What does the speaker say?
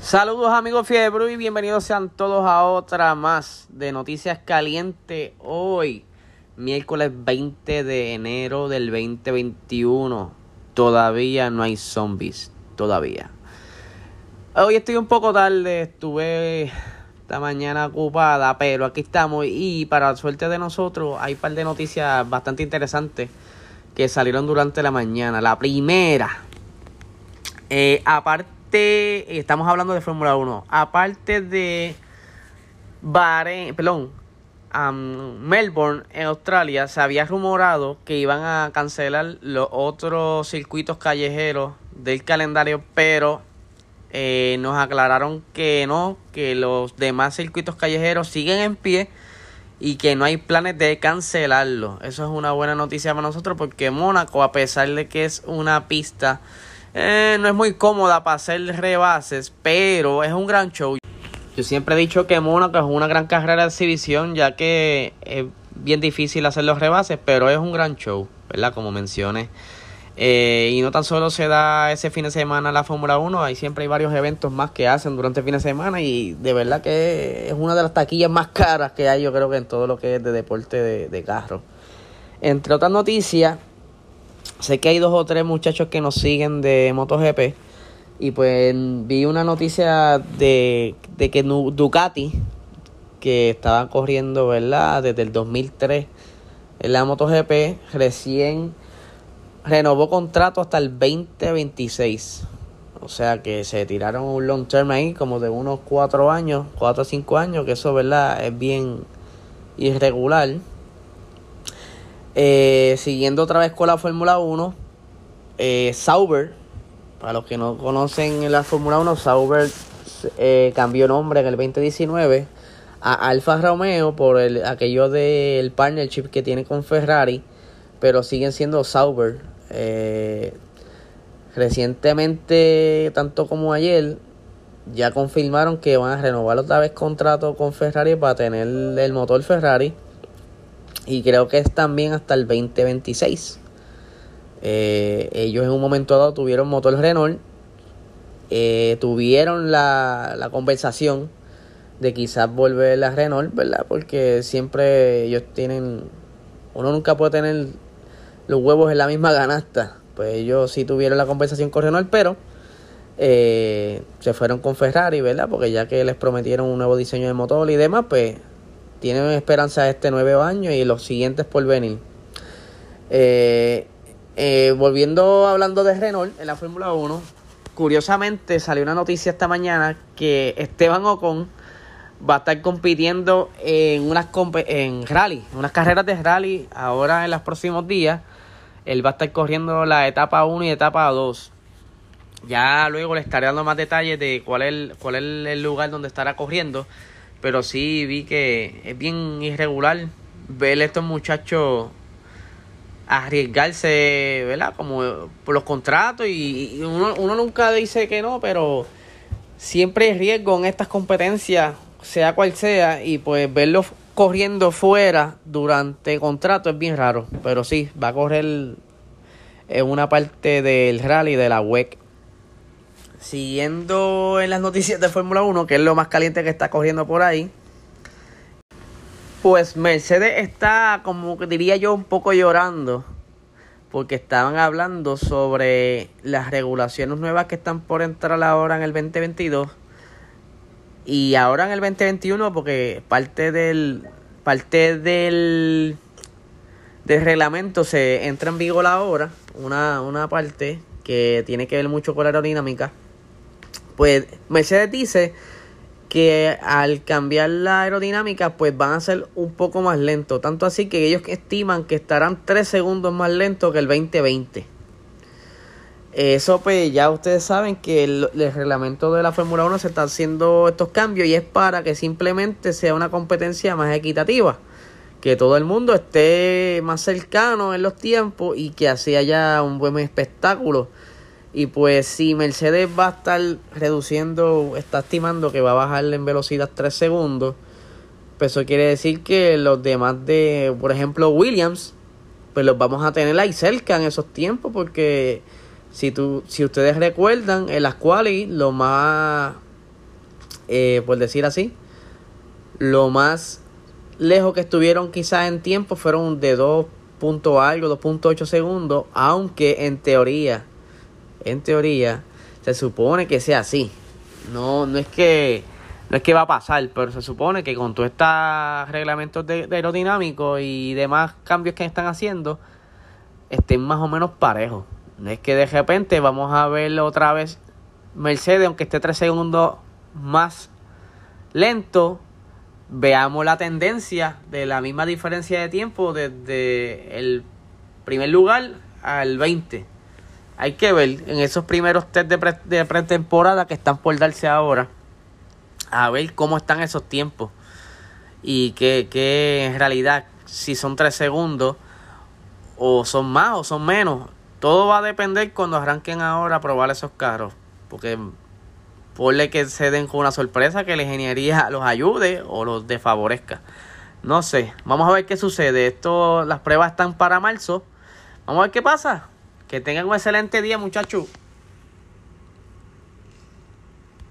Saludos amigos Fiebre y bienvenidos sean todos a otra más de Noticias Caliente hoy, miércoles 20 de enero del 2021. Todavía no hay zombies, todavía. Hoy estoy un poco tarde, estuve esta mañana ocupada, pero aquí estamos y para la suerte de nosotros hay un par de noticias bastante interesantes que salieron durante la mañana. La primera, eh, aparte estamos hablando de Fórmula 1, aparte de Bahrein, perdón, Melbourne en Australia, se había rumorado que iban a cancelar los otros circuitos callejeros del calendario, pero eh, nos aclararon que no, que los demás circuitos callejeros siguen en pie y que no hay planes de cancelarlo. Eso es una buena noticia para nosotros porque Mónaco, a pesar de que es una pista eh, no es muy cómoda para hacer rebases, pero es un gran show. Yo siempre he dicho que Mónaco es una gran carrera de exhibición, ya que es bien difícil hacer los rebases, pero es un gran show, ¿verdad? Como mencioné. Eh, y no tan solo se da ese fin de semana la Fórmula 1, hay siempre hay varios eventos más que hacen durante el fin de semana y de verdad que es una de las taquillas más caras que hay, yo creo que en todo lo que es de deporte de, de carro. Entre otras noticias, sé que hay dos o tres muchachos que nos siguen de MotoGP. Y pues vi una noticia de, de que Ducati, que estaba corriendo, ¿verdad? Desde el 2003 en la MotoGP, recién renovó contrato hasta el 2026. O sea que se tiraron un long term ahí, como de unos cuatro años, cuatro o cinco años, que eso, ¿verdad? Es bien irregular. Eh, siguiendo otra vez con la Fórmula 1, eh, Sauber, para los que no conocen la Fórmula 1, Sauber eh, cambió nombre en el 2019 a Alfa Romeo por el, aquello del partnership que tiene con Ferrari, pero siguen siendo Sauber. recientemente, tanto como ayer, ya confirmaron que van a renovar otra vez contrato con Ferrari para tener el motor Ferrari y creo que es también hasta el 2026. Eh, ellos en un momento dado tuvieron motor Renault, eh, tuvieron la, la conversación de quizás volver a Renault, ¿verdad? Porque siempre ellos tienen, uno nunca puede tener los huevos en la misma ganasta. Pues ellos sí tuvieron la conversación con Renault, pero eh, se fueron con Ferrari, ¿verdad? Porque ya que les prometieron un nuevo diseño de motor y demás, pues tienen esperanza este nuevo año y los siguientes por venir. Eh, eh, volviendo hablando de Renault en la Fórmula 1, curiosamente salió una noticia esta mañana que Esteban Ocon va a estar compitiendo en unas en rally, unas carreras de rally ahora en los próximos días. Él va a estar corriendo la etapa 1 y etapa 2. Ya luego le estaré dando más detalles de cuál es cuál es el lugar donde estará corriendo. Pero sí vi que es bien irregular ver a estos muchachos arriesgarse, ¿verdad? Como por los contratos y, uno, uno, nunca dice que no, pero siempre hay riesgo en estas competencias, sea cual sea, y pues verlos corriendo fuera durante contrato es bien raro, pero sí, va a correr en una parte del rally de la WEC Siguiendo en las noticias de Fórmula 1, que es lo más caliente que está corriendo por ahí, pues Mercedes está, como diría yo, un poco llorando, porque estaban hablando sobre las regulaciones nuevas que están por entrar ahora en el 2022 y ahora en el 2021, porque parte del parte del del reglamento se entra en vigor ahora, una, una parte que tiene que ver mucho con la aerodinámica pues Mercedes dice que al cambiar la aerodinámica pues van a ser un poco más lentos. Tanto así que ellos estiman que estarán 3 segundos más lentos que el 2020. Eso pues ya ustedes saben que el, reglamento de la Fórmula 1 se está haciendo estos cambios y es para que simplemente sea una competencia más equitativa. Que todo el mundo esté más cercano en los tiempos y que así haya un buen espectáculo y pues si Mercedes va a estar reduciendo, está estimando que va a bajarle en velocidad 3 segundos, pues eso quiere decir que los demás de, por ejemplo, Williams, pues los vamos a tener ahí cerca en esos tiempos, porque si tú, si ustedes recuerdan, en las cuales lo más eh, por decir así. Lo más lejos que estuvieron quizás en tiempo fueron de 2 punto algo, 2.8 segundos, aunque en teoría, en teoría, se supone que sea así. No, no es que no es que va a pasar, pero se supone que con todos estos reglamentos de, aerodinámicos y demás cambios que están haciendo, estén más o menos parejos. No es que de repente vamos a ver otra vez Mercedes, aunque esté 3 segundos más lento, veamos la tendencia de la misma diferencia de tiempo desde el primer lugar al 20. Hay que ver en esos primeros test de, pretemporada que están por darse ahora, a ver cómo están esos tiempos y que, que en realidad si son 3 segundos o son más o son menos. Todo va a depender cuando arranquen ahora a probar esos carros. Porque Ponle que se den con una sorpresa que la ingeniería los ayude o los desfavorezca. No sé, vamos a ver qué sucede. Esto, las pruebas están para marzo. Vamos a ver qué pasa. Que tengan un excelente día, muchachos.